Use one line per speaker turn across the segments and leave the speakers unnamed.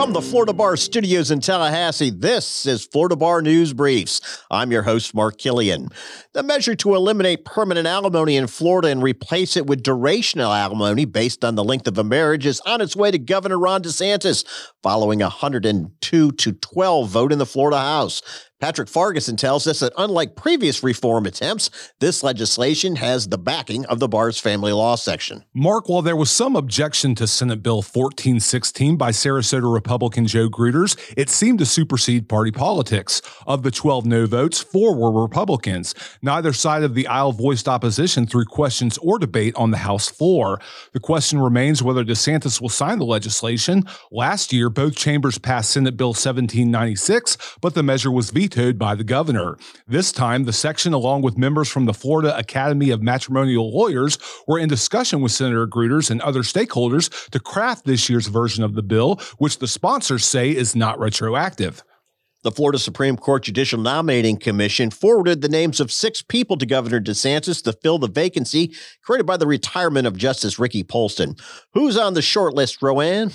From the Florida Bar Studios in Tallahassee, this is Florida Bar News Briefs. I'm your host, Mark Killian. The measure to eliminate permanent alimony in Florida and replace it with durational alimony based on the length of a marriage is on its way to Governor Ron DeSantis following a 102 to 12 vote in the Florida House. Patrick Farguson tells us that unlike previous reform attempts, this legislation has the backing of the bar's family law section.
Mark, while there was some objection to Senate Bill 1416 by Sarasota Republican Joe Gruters, it seemed to supersede party politics. Of the 12 no votes, four were Republicans. Neither side of the aisle voiced opposition through questions or debate on the House floor. The question remains whether DeSantis will sign the legislation. Last year, both chambers passed Senate Bill 1796, but the measure was vetoed vetoed by the governor. This time, the section, along with members from the Florida Academy of Matrimonial Lawyers, were in discussion with Senator Gruters and other stakeholders to craft this year's version of the bill, which the sponsors say is not retroactive.
The Florida Supreme Court Judicial Nominating Commission forwarded the names of six people to Governor DeSantis to fill the vacancy created by the retirement of Justice Ricky Polston. Who's on the short list, Roanne?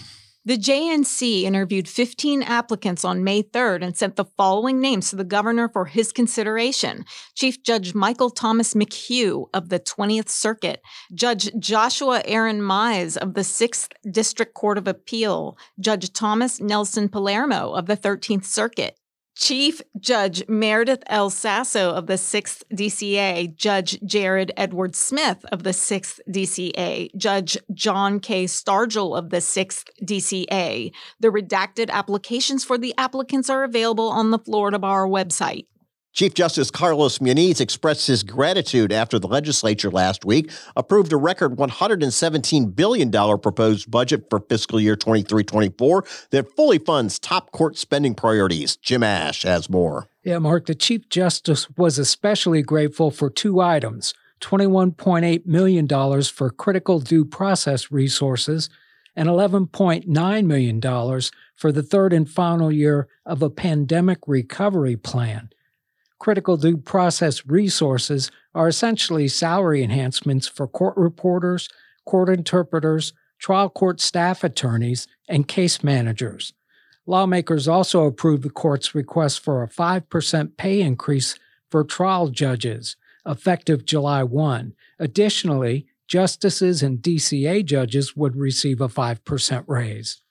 The JNC interviewed 15 applicants on May 3rd and sent the following names to the governor for his consideration. Chief Judge Michael Thomas McHugh of the 20th Circuit, Judge Joshua Aaron Mize of the 6th District Court of Appeal, Judge Thomas Nelson Palermo of the 13th Circuit, Chief Judge Meredith L. Sasso of the 6th DCA, Judge Jared Edward Smith of the 6th DCA, Judge John K. Stargel of the 6th DCA. The redacted applications for the applicants are available on the Florida Bar website.
Chief Justice Carlos Muniz expressed his gratitude after the legislature last week approved a record $117 billion proposed budget for fiscal year 23 24 that fully funds top court spending priorities. Jim Ash has more.
Yeah, Mark, the Chief Justice was especially grateful for two items $21.8 million for critical due process resources and $11.9 million for the third and final year of a pandemic recovery plan critical due process resources are essentially salary enhancements for court reporters, court interpreters, trial court staff attorneys, and case managers. Lawmakers also approved the court's request for a 5% pay increase for trial judges, effective July 1. Additionally, justices and DCA judges would receive a 5% raise.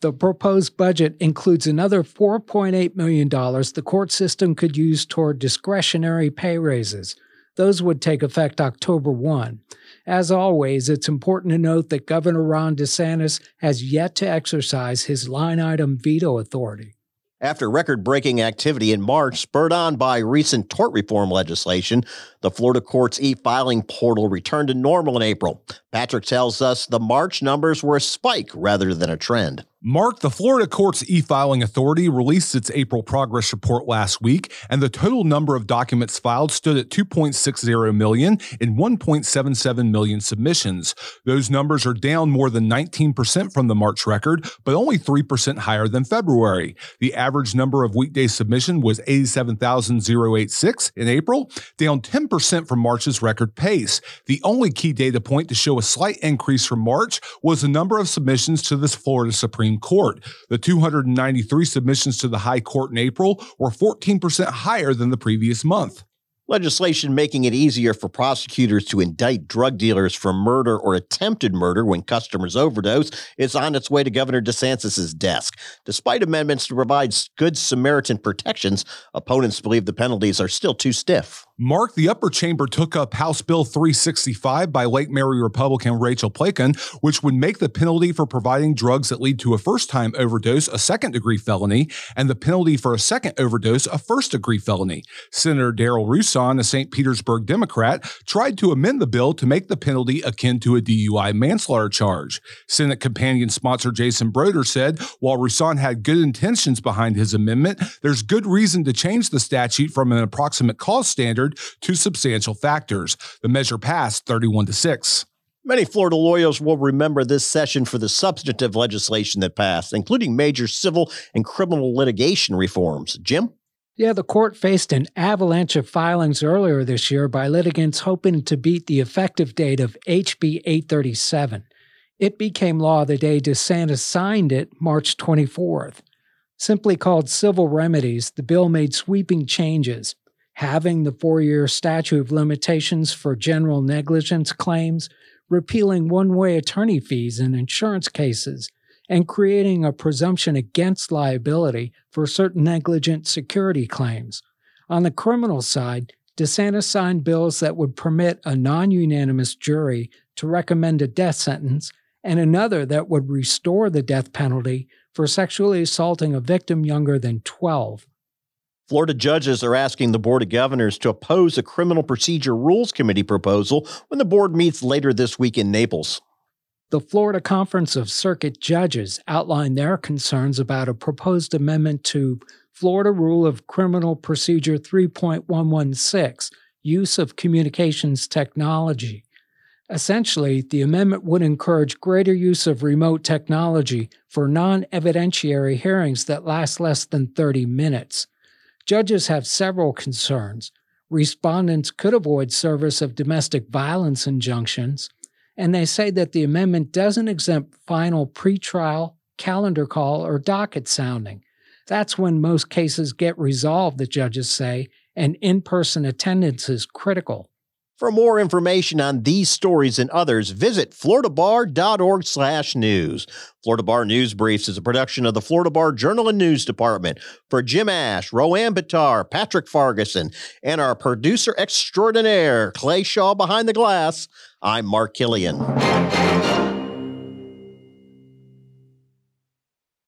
The proposed budget includes another $4.8 million the court system could use toward discretionary pay raises. Those would take effect October 1. As always, it's important to note that Governor Ron DeSantis has yet to exercise his line item veto authority.
After record breaking activity in March, spurred on by recent tort reform legislation, the Florida court's e filing portal returned to normal in April. Patrick tells us the March numbers were a spike rather than a trend.
Mark, the Florida Court's e filing authority released its April progress report last week, and the total number of documents filed stood at 2.60 million in 1.77 million submissions. Those numbers are down more than 19% from the March record, but only 3% higher than February. The average number of weekday submission was 87,086 in April, down 10% from March's record pace. The only key data point to show a slight increase from March was the number of submissions to the Florida Supreme Court. The 293 submissions to the High Court in April were 14% higher than the previous month.
Legislation making it easier for prosecutors to indict drug dealers for murder or attempted murder when customers overdose is on its way to Governor DeSantis' desk. Despite amendments to provide Good Samaritan protections, opponents believe the penalties are still too stiff.
Mark, the upper chamber took up House Bill 365 by Lake Mary Republican Rachel Plakon, which would make the penalty for providing drugs that lead to a first time overdose a second degree felony, and the penalty for a second overdose a first degree felony. Senator Darryl Rouson, a St. Petersburg Democrat, tried to amend the bill to make the penalty akin to a DUI manslaughter charge. Senate companion sponsor Jason Brodeur said while Rouson had good intentions behind his amendment, there's good reason to change the statute from an approximate cause standard to substantial factors. The measure passed 31 to 6.
Many Florida lawyers will remember this session for the substantive legislation that passed, including major civil and criminal litigation reforms. Jim?
Yeah, the court faced an avalanche of filings earlier this year by litigants hoping to beat the effective date of HB 837. It became law the day DeSantis signed it, March 24th. Simply called Civil Remedies, the bill made sweeping changes, having the four year statute of limitations for general negligence claims, repealing one way attorney fees in insurance cases, and creating a presumption against liability for certain negligent security claims. On the criminal side, DeSantis signed bills that would permit a non unanimous jury to recommend a death sentence and another that would restore the death penalty for sexually assaulting a victim younger than 12.
Florida judges are asking the Board of Governors to oppose a Criminal Procedure Rules Committee proposal when the board meets later this week in Naples.
The Florida Conference of Circuit Judges outlined their concerns about a proposed amendment to Florida Rule of Criminal Procedure 3.116 Use of Communications Technology. Essentially, the amendment would encourage greater use of remote technology for non evidentiary hearings that last less than 30 minutes. Judges have several concerns. Respondents could avoid service of domestic violence injunctions, and they say that the amendment doesn't exempt final pretrial, calendar call, or docket sounding. That's when most cases get resolved, the judges say, and in person attendance is critical.
For more information on these stories and others, visit floridabar.org slash news. Florida Bar News Briefs is a production of the Florida Bar Journal and News Department. For Jim Ash, Roanne Bitar, Patrick Farguson, and our producer extraordinaire, Clay Shaw behind the glass, I'm Mark Killian.